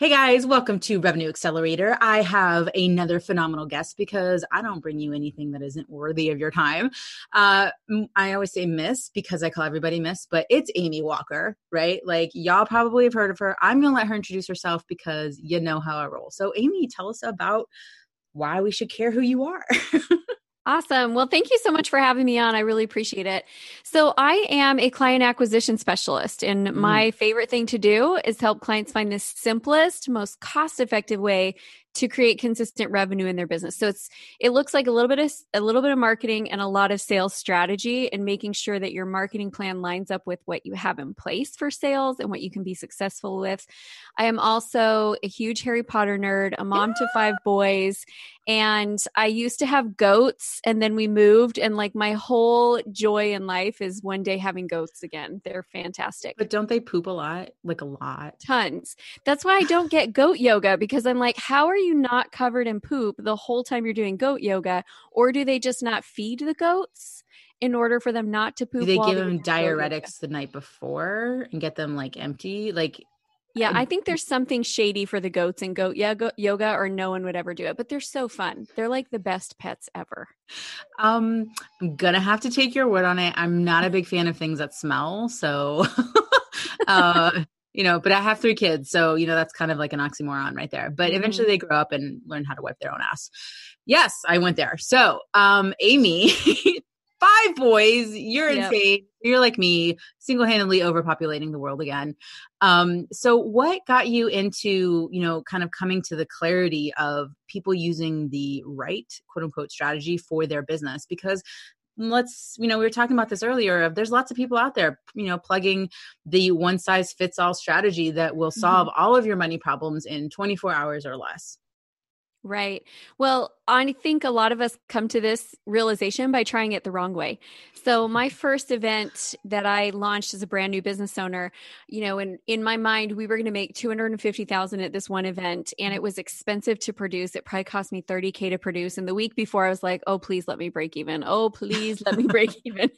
Hey guys, welcome to Revenue Accelerator. I have another phenomenal guest because I don't bring you anything that isn't worthy of your time. Uh, I always say Miss because I call everybody Miss, but it's Amy Walker, right? Like y'all probably have heard of her. I'm going to let her introduce herself because you know how I roll. So, Amy, tell us about why we should care who you are. Awesome. Well, thank you so much for having me on. I really appreciate it. So, I am a client acquisition specialist, and mm. my favorite thing to do is help clients find the simplest, most cost effective way to create consistent revenue in their business. So it's it looks like a little bit of a little bit of marketing and a lot of sales strategy and making sure that your marketing plan lines up with what you have in place for sales and what you can be successful with. I am also a huge Harry Potter nerd, a mom to 5 boys, and I used to have goats and then we moved and like my whole joy in life is one day having goats again. They're fantastic. But don't they poop a lot? Like a lot. Tons. That's why I don't get goat yoga because I'm like how are you not covered in poop the whole time you're doing goat yoga? Or do they just not feed the goats? in order for them not to poop. Do they give them diuretics the night before and get them like empty? Like, yeah, I think there's something shady for the goats and goat yoga, or no one would ever do it. But they're so fun. They're like the best pets ever. Um, I'm gonna have to take your word on it. I'm not a big fan of things that smell, so uh, you know, but I have three kids. So, you know, that's kind of like an oxymoron right there. But eventually mm-hmm. they grow up and learn how to wipe their own ass. Yes, I went there. So, um, Amy, five boys, you're yep. insane. You're like me, single handedly overpopulating the world again. Um, so what got you into, you know, kind of coming to the clarity of people using the right quote unquote strategy for their business? Because let's you know we were talking about this earlier of there's lots of people out there you know plugging the one size fits all strategy that will solve mm-hmm. all of your money problems in 24 hours or less Right. Well, I think a lot of us come to this realization by trying it the wrong way. So, my mm-hmm. first event that I launched as a brand new business owner, you know, in in my mind, we were going to make 250,000 at this one event and it was expensive to produce. It probably cost me 30k to produce and the week before I was like, "Oh, please let me break even. Oh, please let me break even."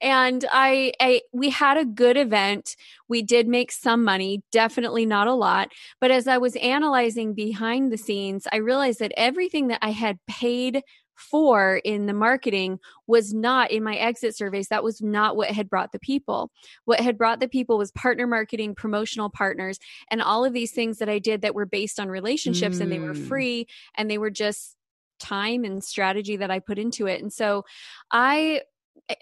And I, I we had a good event. We did make some money, definitely not a lot, but as I was analyzing behind the scenes, I realized realized that everything that I had paid for in the marketing was not in my exit surveys that was not what had brought the people what had brought the people was partner marketing promotional partners and all of these things that i did that were based on relationships mm. and they were mm. free and they were just time and strategy that i put into it and so i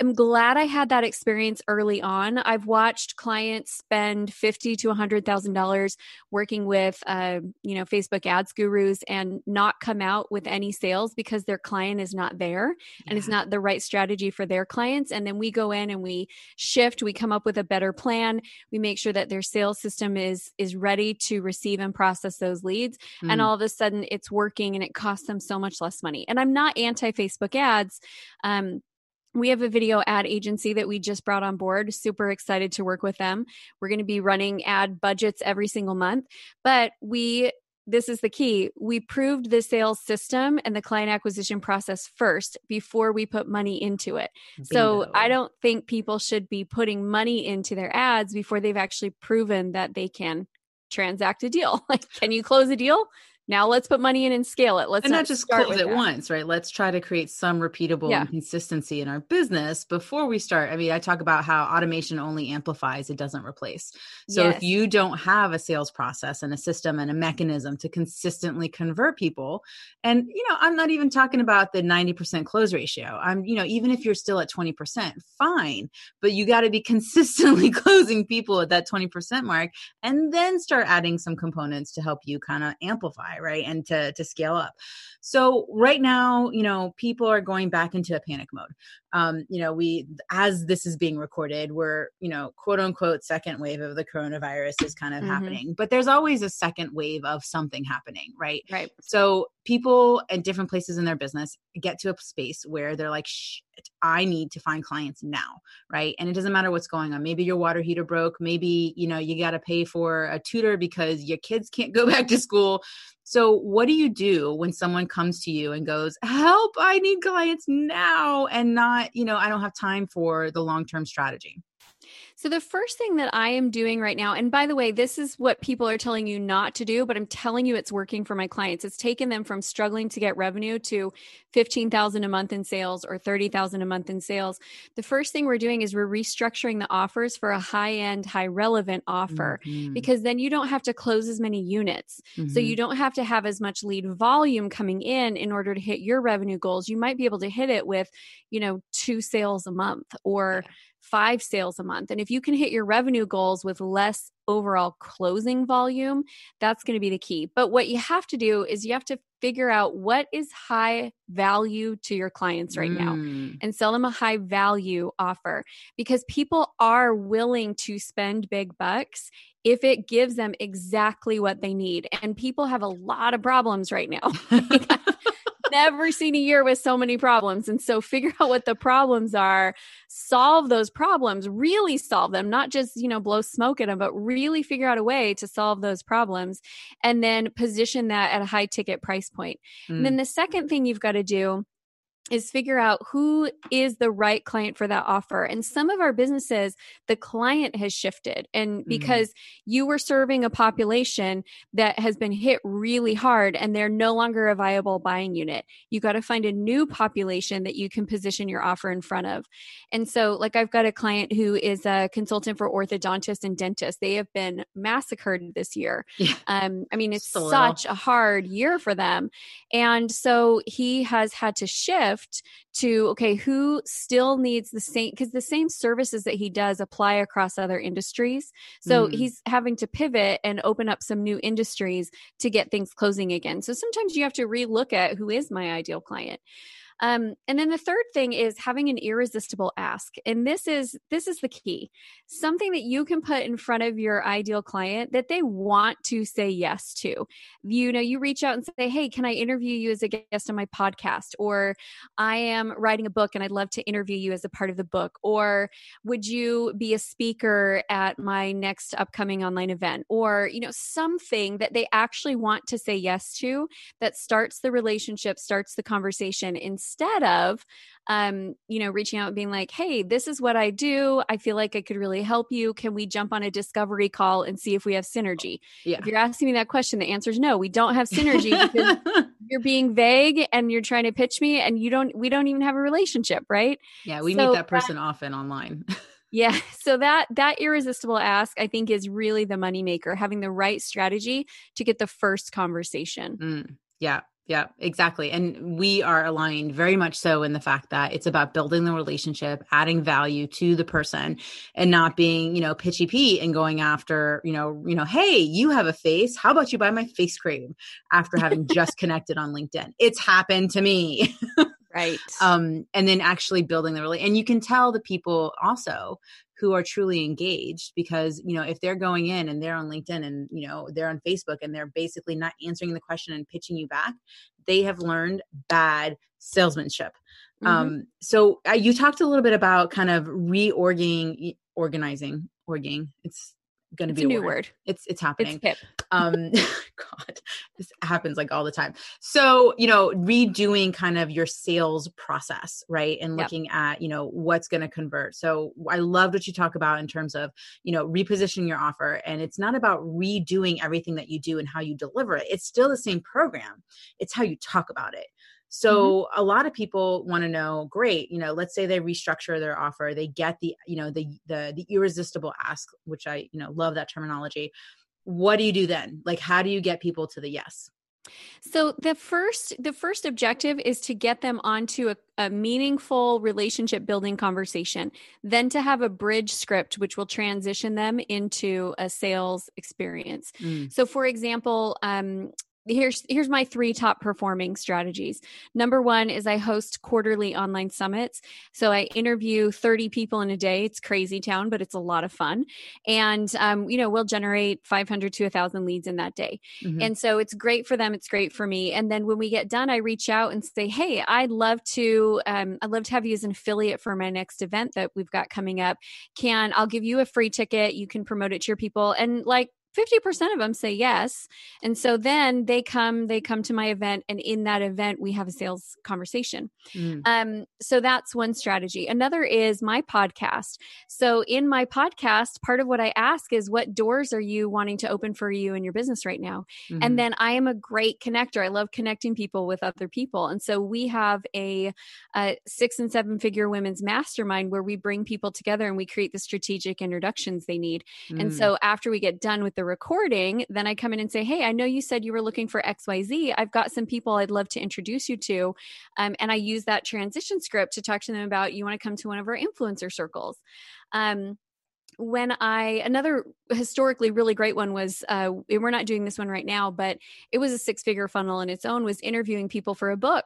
am glad I had that experience early on. I've watched clients spend fifty to a hundred thousand dollars working with, uh, you know, Facebook ads gurus and not come out with any sales because their client is not there yeah. and it's not the right strategy for their clients. And then we go in and we shift. We come up with a better plan. We make sure that their sales system is is ready to receive and process those leads. Mm. And all of a sudden, it's working and it costs them so much less money. And I'm not anti Facebook ads. Um, we have a video ad agency that we just brought on board. Super excited to work with them. We're going to be running ad budgets every single month, but we this is the key. We proved the sales system and the client acquisition process first before we put money into it. Bingo. So I don't think people should be putting money into their ads before they've actually proven that they can transact a deal. Like, can you close a deal? Now let's put money in and scale it. Let's and not, not just close it once, right? Let's try to create some repeatable yeah. consistency in our business before we start. I mean, I talk about how automation only amplifies, it doesn't replace. So yes. if you don't have a sales process and a system and a mechanism to consistently convert people, and you know, I'm not even talking about the 90% close ratio. I'm, you know, even if you're still at 20%, fine, but you got to be consistently closing people at that 20% mark and then start adding some components to help you kind of amplify right and to to scale up. So right now you know people are going back into a panic mode. Um you know we as this is being recorded we're you know quote unquote second wave of the coronavirus is kind of mm-hmm. happening but there's always a second wave of something happening right? Right. So people at different places in their business get to a space where they're like shit, I need to find clients now, right? And it doesn't matter what's going on. Maybe your water heater broke, maybe, you know, you got to pay for a tutor because your kids can't go back to school. So, what do you do when someone comes to you and goes, "Help, I need clients now," and not, you know, I don't have time for the long-term strategy? So, the first thing that I am doing right now, and by the way, this is what people are telling you not to do, but I'm telling you it's working for my clients. It's taken them from struggling to get revenue to 15,000 a month in sales or 30,000 a month in sales. The first thing we're doing is we're restructuring the offers for a high end, high relevant offer mm-hmm. because then you don't have to close as many units. Mm-hmm. So, you don't have to have as much lead volume coming in in order to hit your revenue goals. You might be able to hit it with, you know, two sales a month or yeah five sales a month. And if you can hit your revenue goals with less overall closing volume, that's going to be the key. But what you have to do is you have to figure out what is high value to your clients right mm. now and sell them a high value offer because people are willing to spend big bucks if it gives them exactly what they need. And people have a lot of problems right now. never seen a year with so many problems. And so figure out what the problems are, solve those problems, really solve them, not just, you know, blow smoke at them, but really figure out a way to solve those problems and then position that at a high ticket price point. Mm. And then mm. the second thing you've got to do is figure out who is the right client for that offer. And some of our businesses, the client has shifted. And mm-hmm. because mm-hmm. you were serving a population that has been hit really hard and they're no longer a viable buying unit, you got to find a new population that you can position your offer in front of. And so, like, I've got a client who is a consultant for orthodontists and dentists. They have been massacred this year. Yeah. Um, I mean, it's so such a hard year for them. And so he has had to shift shift to okay who still needs the same because the same services that he does apply across other industries. So mm. he's having to pivot and open up some new industries to get things closing again. So sometimes you have to relook at who is my ideal client um, and then the third thing is having an irresistible ask. And this is this is the key. Something that you can put in front of your ideal client that they want to say yes to. You know, you reach out and say, "Hey, can I interview you as a guest on my podcast?" or "I am writing a book and I'd love to interview you as a part of the book." Or "Would you be a speaker at my next upcoming online event?" Or, you know, something that they actually want to say yes to that starts the relationship, starts the conversation in instead of um, you know, reaching out and being like, hey, this is what I do. I feel like I could really help you. Can we jump on a discovery call and see if we have synergy? Yeah. If you're asking me that question, the answer is no, we don't have synergy because you're being vague and you're trying to pitch me and you don't, we don't even have a relationship, right? Yeah, we so meet that person that, often online. yeah. So that that irresistible ask, I think, is really the moneymaker, having the right strategy to get the first conversation. Mm, yeah. Yeah, exactly. And we are aligned very much so in the fact that it's about building the relationship, adding value to the person and not being, you know, pitchy Pete and going after, you know, you know, hey, you have a face. How about you buy my face cream after having just connected on LinkedIn? It's happened to me. right. Um, and then actually building the really and you can tell the people also who are truly engaged because you know if they're going in and they're on linkedin and you know they're on facebook and they're basically not answering the question and pitching you back they have learned bad salesmanship mm-hmm. um so uh, you talked a little bit about kind of reorging organizing orging it's going to be a new word. word. It's it's happening. It's um, God, this happens like all the time. So you know, redoing kind of your sales process, right, and looking yep. at you know what's going to convert. So I loved what you talk about in terms of you know repositioning your offer, and it's not about redoing everything that you do and how you deliver it. It's still the same program. It's how you talk about it. Mm-hmm. So mm-hmm. a lot of people want to know, great, you know, let's say they restructure their offer, they get the, you know, the the the irresistible ask, which I, you know, love that terminology. What do you do then? Like how do you get people to the yes? So the first the first objective is to get them onto a, a, meaningful relationship building conversation, then to have a bridge script which will transition them into a sales experience. Mm. So for example, um, here's here's my three top performing strategies. Number one is i host quarterly online summits. So i interview 30 people in a day. It's crazy town but it's a lot of fun. And um, you know we'll generate 500 to 1000 leads in that day. Mm-hmm. and so it's great for them. It's great for me. And then when we get done i reach out and say hey i'd love to um, i'd love to have you as an affiliate for my next event that we've got coming up. Can i'll give you a free ticket. You can promote it to your people. And like 50% of them say yes. And so then they come, they come to my event, and in that event, we have a sales conversation. Mm. Um, so that's one strategy. Another is my podcast. So in my podcast, part of what I ask is what doors are you wanting to open for you in your business right now? Mm-hmm. And then I am a great connector. I love connecting people with other people. And so we have a, a six and seven figure women's mastermind where we bring people together and we create the strategic introductions they need. Mm. And so after we get done with the recording, then I come in and say, Hey, I know you said you were looking for XYZ. I've got some people I'd love to introduce you to. Um, and I use that transition script to talk to them about you want to come to one of our influencer circles. Um, when I another historically really great one was uh, we're not doing this one right now, but it was a six figure funnel in its own was interviewing people for a book.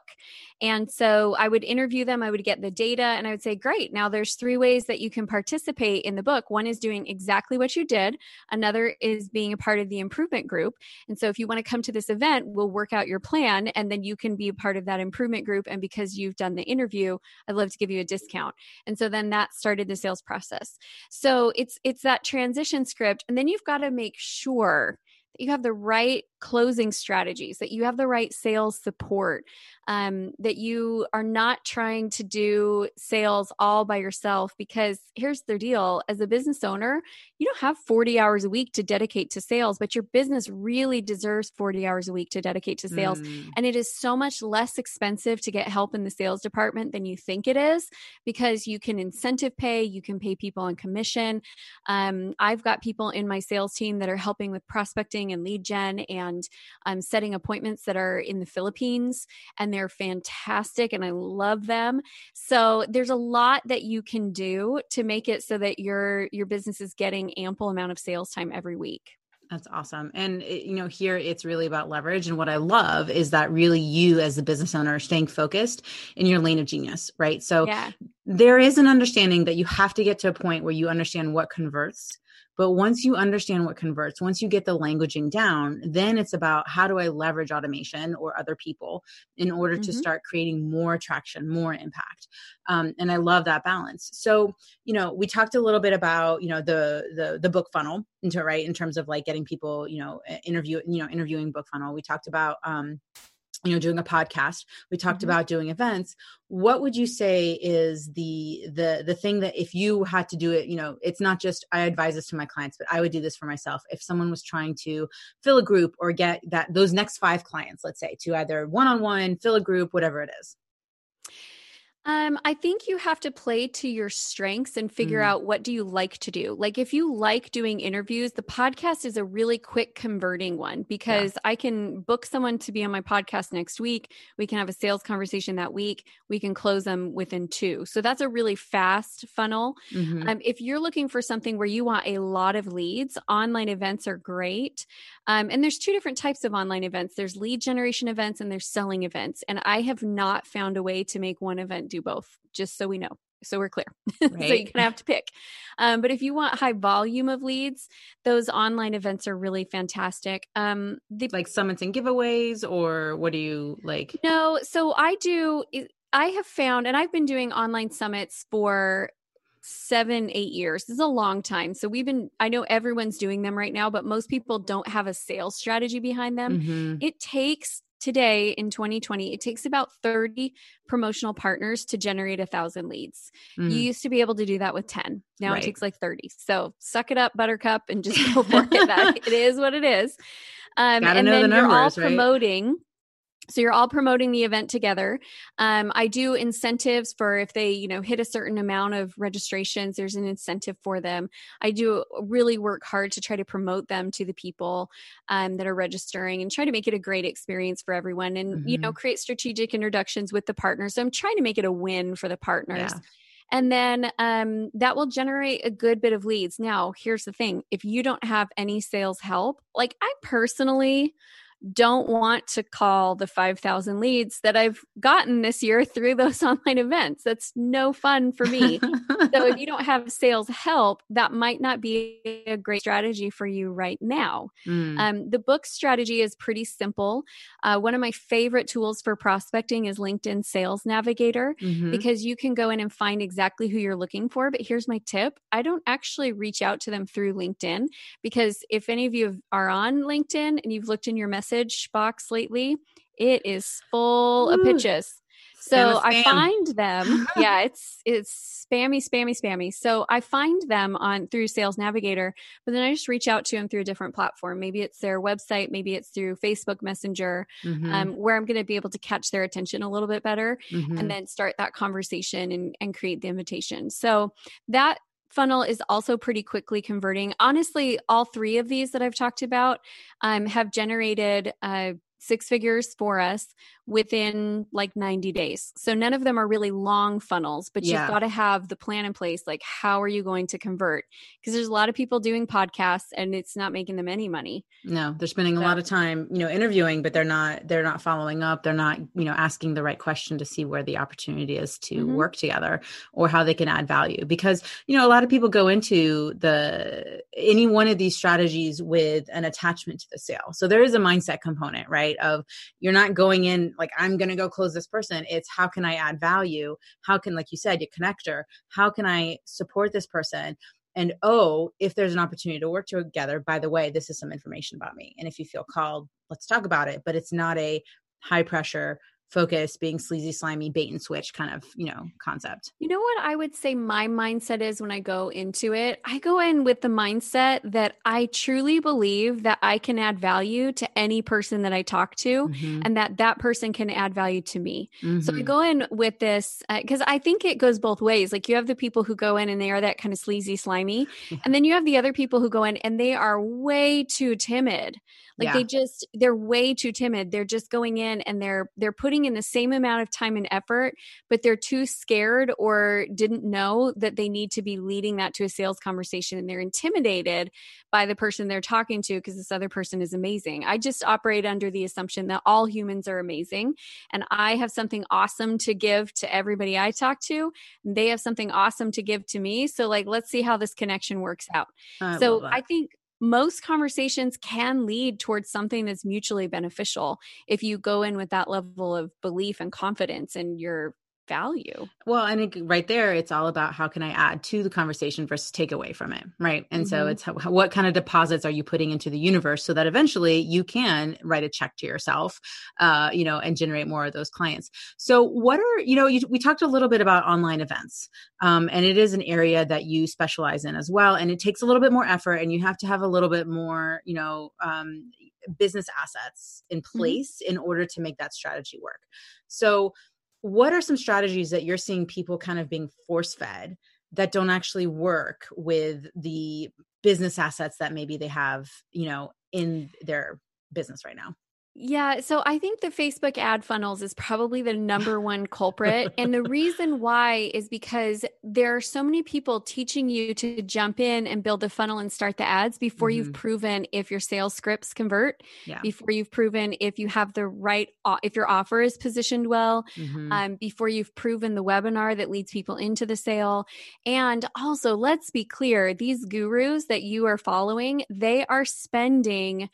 And so I would interview them, I would get the data, and I would say, Great, now there's three ways that you can participate in the book. One is doing exactly what you did, another is being a part of the improvement group. And so if you want to come to this event, we'll work out your plan, and then you can be a part of that improvement group. And because you've done the interview, I'd love to give you a discount. And so then that started the sales process. So it's it's that transition script and then you've got to make sure that you have the right closing strategies, that you have the right sales support, um, that you are not trying to do sales all by yourself. Because here's the deal as a business owner, you don't have 40 hours a week to dedicate to sales, but your business really deserves 40 hours a week to dedicate to sales. Mm. And it is so much less expensive to get help in the sales department than you think it is because you can incentive pay, you can pay people on commission. Um, I've got people in my sales team that are helping with prospecting and lead gen and I'm setting appointments that are in the Philippines and they're fantastic and I love them. So there's a lot that you can do to make it so that your your business is getting ample amount of sales time every week. That's awesome. And it, you know, here it's really about leverage. And what I love is that really you as the business owner are staying focused in your lane of genius, right? So yeah. there is an understanding that you have to get to a point where you understand what converts but once you understand what converts, once you get the languaging down, then it's about how do I leverage automation or other people in order mm-hmm. to start creating more traction, more impact. Um, and I love that balance. So, you know, we talked a little bit about, you know, the the the book funnel into right in terms of like getting people, you know, interview, you know, interviewing book funnel. We talked about um you know doing a podcast we talked mm-hmm. about doing events what would you say is the the the thing that if you had to do it you know it's not just i advise this to my clients but i would do this for myself if someone was trying to fill a group or get that those next five clients let's say to either one-on-one fill a group whatever it is um, I think you have to play to your strengths and figure mm. out what do you like to do. Like if you like doing interviews, the podcast is a really quick converting one because yeah. I can book someone to be on my podcast next week. We can have a sales conversation that week. We can close them within two. So that's a really fast funnel. Mm-hmm. Um, if you're looking for something where you want a lot of leads, online events are great. Um, and there's two different types of online events. There's lead generation events and there's selling events. And I have not found a way to make one event do both, just so we know. So we're clear. Right. so you kind of have to pick. Um, but if you want high volume of leads, those online events are really fantastic. Um, the, like summits and giveaways, or what do you like? No, so I do. I have found, and I've been doing online summits for seven, eight years. This is a long time. So we've been, I know everyone's doing them right now, but most people don't have a sales strategy behind them. Mm-hmm. It takes today in 2020 it takes about 30 promotional partners to generate a thousand leads mm. you used to be able to do that with 10 now right. it takes like 30 so suck it up buttercup and just go for it that it is what it is um, and then the numbers, you're all promoting right? So you're all promoting the event together um, i do incentives for if they you know hit a certain amount of registrations there's an incentive for them i do really work hard to try to promote them to the people um, that are registering and try to make it a great experience for everyone and mm-hmm. you know mm-hmm. create strategic introductions with the partners so i'm trying to make it a win for the partners yeah. And then um, that will generate a good bit of leads. Now, here's the thing if you don't have any sales help, like I personally, don't want to call the 5,000 leads that I've gotten this year through those online events. That's no fun for me. so if you don't have sales help, that might not be a great strategy for you right now. Mm. Um, the book strategy is pretty simple. Uh, one of my favorite tools for prospecting is LinkedIn Sales Navigator mm-hmm. because you can go in and find exactly who you're looking for. But here's my tip I don't actually reach out to them through LinkedIn because if any of you are on LinkedIn and you've looked in your message box lately, it is full Ooh. of pitches. So I find them. yeah, it's it's spammy, spammy, spammy. So I find them on through Sales Navigator, but then I just reach out to them through a different platform. Maybe it's their website, maybe it's through Facebook Messenger, mm-hmm. um, where I'm going to be able to catch their attention a little bit better, mm-hmm. and then start that conversation and, and create the invitation. So that funnel is also pretty quickly converting. Honestly, all three of these that I've talked about um, have generated uh, six figures for us within like 90 days. So none of them are really long funnels, but yeah. you've got to have the plan in place. Like, how are you going to convert? Because there's a lot of people doing podcasts and it's not making them any money. No, they're spending so. a lot of time, you know, interviewing, but they're not, they're not following up. They're not, you know, asking the right question to see where the opportunity is to mm-hmm. work together or how they can add value. Because, you know, a lot of people go into the, any one of these strategies with an attachment to the sale. So there is a mindset component, right? Of you're not going in like i'm going to go close this person. It's how can i add value? How can like you said your connector? How can i support this person? And oh if there's an opportunity to work together by the way this is some information about me. And if you feel called let's talk about it. But it's not a high pressure focus being sleazy slimy bait and switch kind of you know concept you know what i would say my mindset is when i go into it i go in with the mindset that i truly believe that i can add value to any person that i talk to mm-hmm. and that that person can add value to me mm-hmm. so i mm-hmm. go in with this because uh, i think it goes both ways like you have the people who go in and they are that kind of sleazy slimy and then you have the other people who go in and they are way too timid like yeah. they just they're way too timid. They're just going in and they're they're putting in the same amount of time and effort, but they're too scared or didn't know that they need to be leading that to a sales conversation and they're intimidated by the person they're talking to because this other person is amazing. I just operate under the assumption that all humans are amazing and I have something awesome to give to everybody I talk to. And they have something awesome to give to me. So like let's see how this connection works out. I so I think most conversations can lead towards something that's mutually beneficial if you go in with that level of belief and confidence in your value. Well, I think right there, it's all about how can I add to the conversation versus take away from it, right? And mm-hmm. so it's how, what kind of deposits are you putting into the universe so that eventually you can write a check to yourself, uh, you know, and generate more of those clients. So, what are you know, you, we talked a little bit about online events, um, and it is an area that you specialize in as well, and it takes a little bit more effort, and you have to have a little bit more, you know. Um, business assets in mm-hmm. place mm-hmm. in order to make that strategy work. So, what are some strategies that you're seeing people kind of being force fed that don't actually work with the business assets that maybe they have you know in their business right now yeah, so I think the Facebook ad funnels is probably the number one culprit. and the reason why is because there are so many people teaching you to jump in and build the funnel and start the ads before mm-hmm. you've proven if your sales scripts convert, yeah. before you've proven if you have the right, if your offer is positioned well, mm-hmm. um, before you've proven the webinar that leads people into the sale. And also, let's be clear these gurus that you are following, they are spending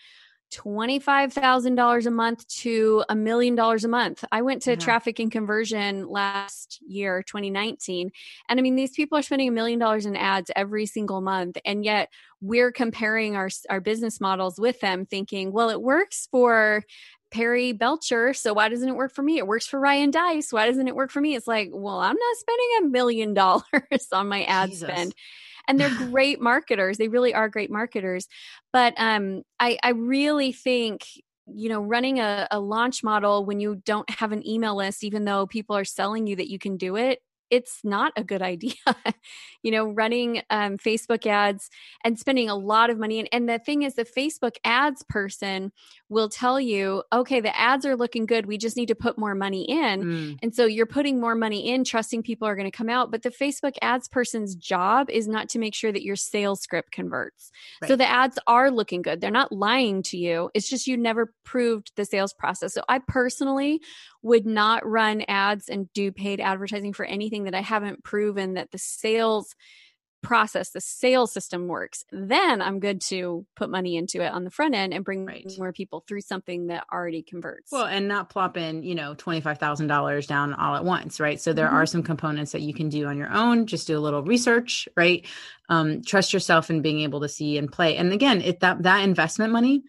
$25,000 a month to a million dollars a month. I went to yeah. traffic and conversion last year, 2019. And I mean, these people are spending a million dollars in ads every single month. And yet we're comparing our, our business models with them, thinking, well, it works for Perry Belcher. So why doesn't it work for me? It works for Ryan Deiss. Why doesn't it work for me? It's like, well, I'm not spending a million dollars on my ad Jesus. spend and they're great marketers. They really are great marketers. But um, I, I really think you know running a, a launch model when you don't have an email list even though people are selling you that you can do it it's not a good idea you know running um, facebook ads and spending a lot of money and, and the thing is the facebook ads person will tell you okay the ads are looking good we just need to put more money in mm. and so you're putting more money in trusting people are going to come out but the facebook ads person's job is not to make sure that your sales script converts right. so the ads are looking good they're not lying to you it's just you never proved the sales process so i personally would not run ads and do paid advertising for anything that I haven't proven that the sales process, the sales system works. Then I'm good to put money into it on the front end and bring right. more people through something that already converts. Well, and not plop in, you know, $25,000 down all at once, right? So there mm-hmm. are some components that you can do on your own. Just do a little research, right? Um, trust yourself in being able to see and play. And again, it that that investment money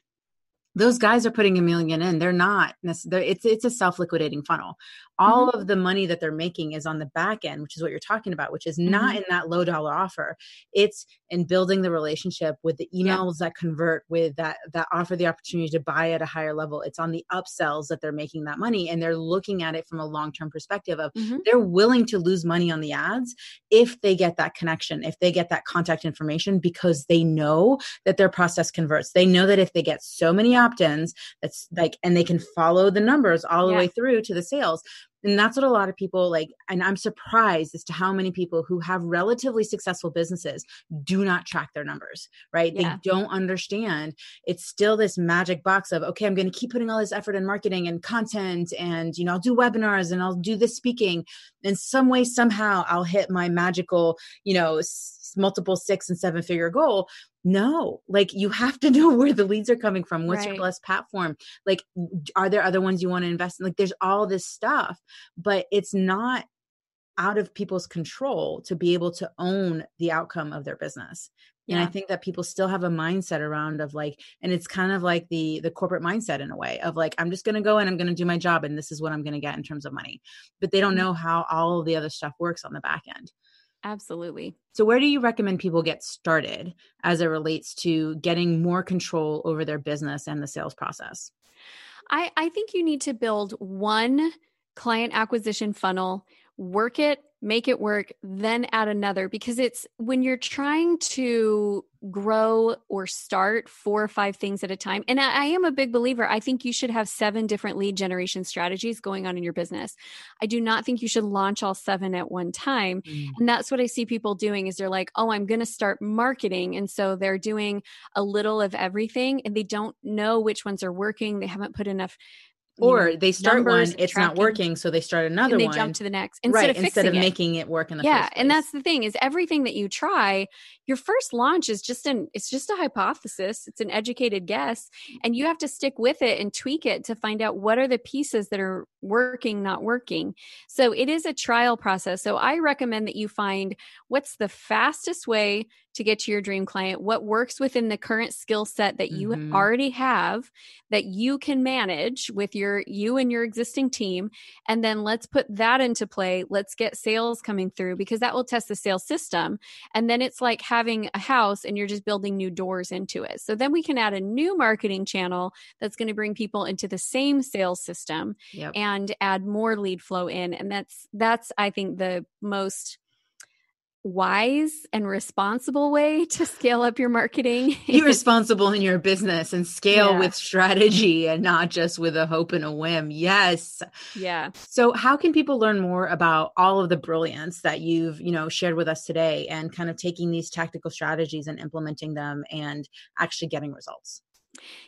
those guys are putting a million in they're not necessarily it's it's a self-liquidating funnel all mm-hmm. of the money that they're making is on the back end which is what you're talking about which is mm-hmm. not in that low dollar offer it's in building the relationship with the emails yeah. that convert with that that offer the opportunity to buy at a higher level it's on the upsells that they're making that money and they're looking at it from a long-term perspective of mm-hmm. they're willing to lose money on the ads if they get that connection if they get that contact information because they know that their process converts they know that if they get so many opt-ins that's like and they can follow the numbers all the yeah. way through to the sales and that's what a lot of people like and i'm surprised as to how many people who have relatively successful businesses do not track their numbers right? Yeah. they don't understand. It's still this magic box of okay i'm going to keep putting all this effort in marketing and content and you know i'll do webinars and i'll do this speaking. In some way somehow i'll hit my magical you know multiple six and seven figure goal no like you have to know where the leads are coming from what's right. your best platform like are there other ones you want to invest in like there's all this stuff but it's not out of people's control to be able to own the outcome of their business yeah. and i think that people still have a mindset around of like and it's kind of like the the corporate mindset in a way of like i'm just going to go and i'm going to do my job and this is what i'm going to get in terms of money but they don't mm-hmm. know how all of the other stuff works on the back end Absolutely. So, where do you recommend people get started as it relates to getting more control over their business and the sales process? I, I think you need to build one client acquisition funnel, work it make it work, then add another because it's when you're trying to grow or start four or five things at a time. And I, I, am a big believer. I think you should have seven different lead generation strategies going on in your business. I do not think you should launch all seven at one time. Mm. And that's what I see people doing is they're like, oh, I'm going to start marketing. And so they're doing a little of everything and they don't know which ones are working. They haven't put enough or they start one it's not working so they start another and they one jump to the next instead right, of instead of it. making it work in the yeah and that's the thing is everything that you try your first launch is just an it's just a hypothesis it's an educated guess and you have to stick with it and tweak it to find out what are the pieces that are working not working so it is a trial process so i recommend that you find what's the fastest way to get to your dream client, what works within the current skill set that you mm-hmm. already have that you can manage with your you and your existing team and then let's put that into play. Let's get sales coming through because that will test the sales system. And then it's like having a house and you're just building new doors into it. So then we can add a new marketing channel that's going to bring people into the same sales system yep. and add more lead flow in and that's that's I think the most wise and responsible way to scale up your marketing. Be responsible in your business and scale yeah. with strategy and not just with a hope and a whim. Yes. Yeah. So how can people learn more about all of the brilliance that you've, you know, shared with us today and kind of taking these tactical strategies and implementing them and actually getting results?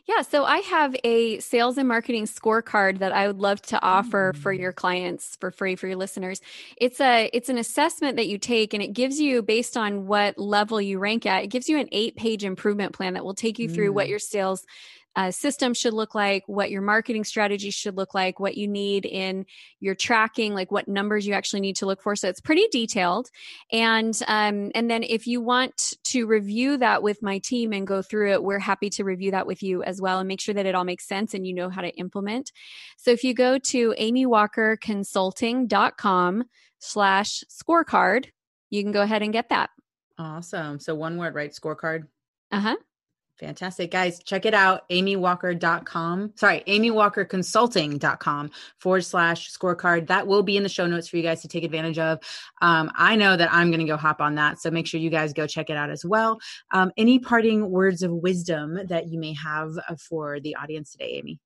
Yeah, so I have a sales and marketing scorecard that I would love to offer for mm. your clients for free for your listeners. It's a it's an assessment that you take and it gives you based on what level you rank at. It gives you an 8-page improvement plan that will take you through mm. what your sales uh, system should look like, what your marketing strategy should look like, what you need in your tracking, like what numbers you actually need to look for. So it's pretty detailed. And um, and then if you want to review that with my team and go through it, we're happy to review that with you as well and make sure that it all makes sense and you know how to implement. So if you go to amywalkerconsulting.com slash scorecard, you can go ahead and get that. Awesome. So one word, right? Scorecard. Uh huh. Fantastic. Guys, check it out. amywalker.com. Sorry, amywalkerconsulting.com forward slash scorecard. That will be in the show notes for you guys to take advantage of. Um, I know that I'm going to go hop on that. So make sure you guys go check it out as well. Um, any parting words of wisdom that you may have uh, for the audience today, Amy?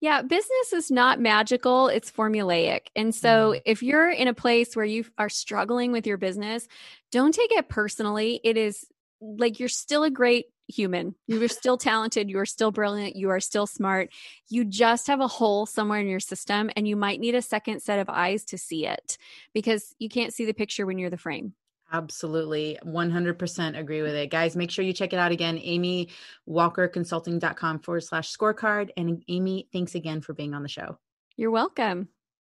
Yeah, business is not magical, it's formulaic. And so mm-hmm. if you're in a place where you are struggling with your business, don't take it personally. It is like you're still a great human. You are still talented. You are still brilliant. You are still smart. You just have a hole somewhere in your system, and you might need a second set of eyes to see it because you can't see the picture when you're the frame. Absolutely. 100% agree with it. Guys, make sure you check it out again. amywalkerconsulting.com forward slash scorecard. And Amy, thanks again for being on the show. You're welcome.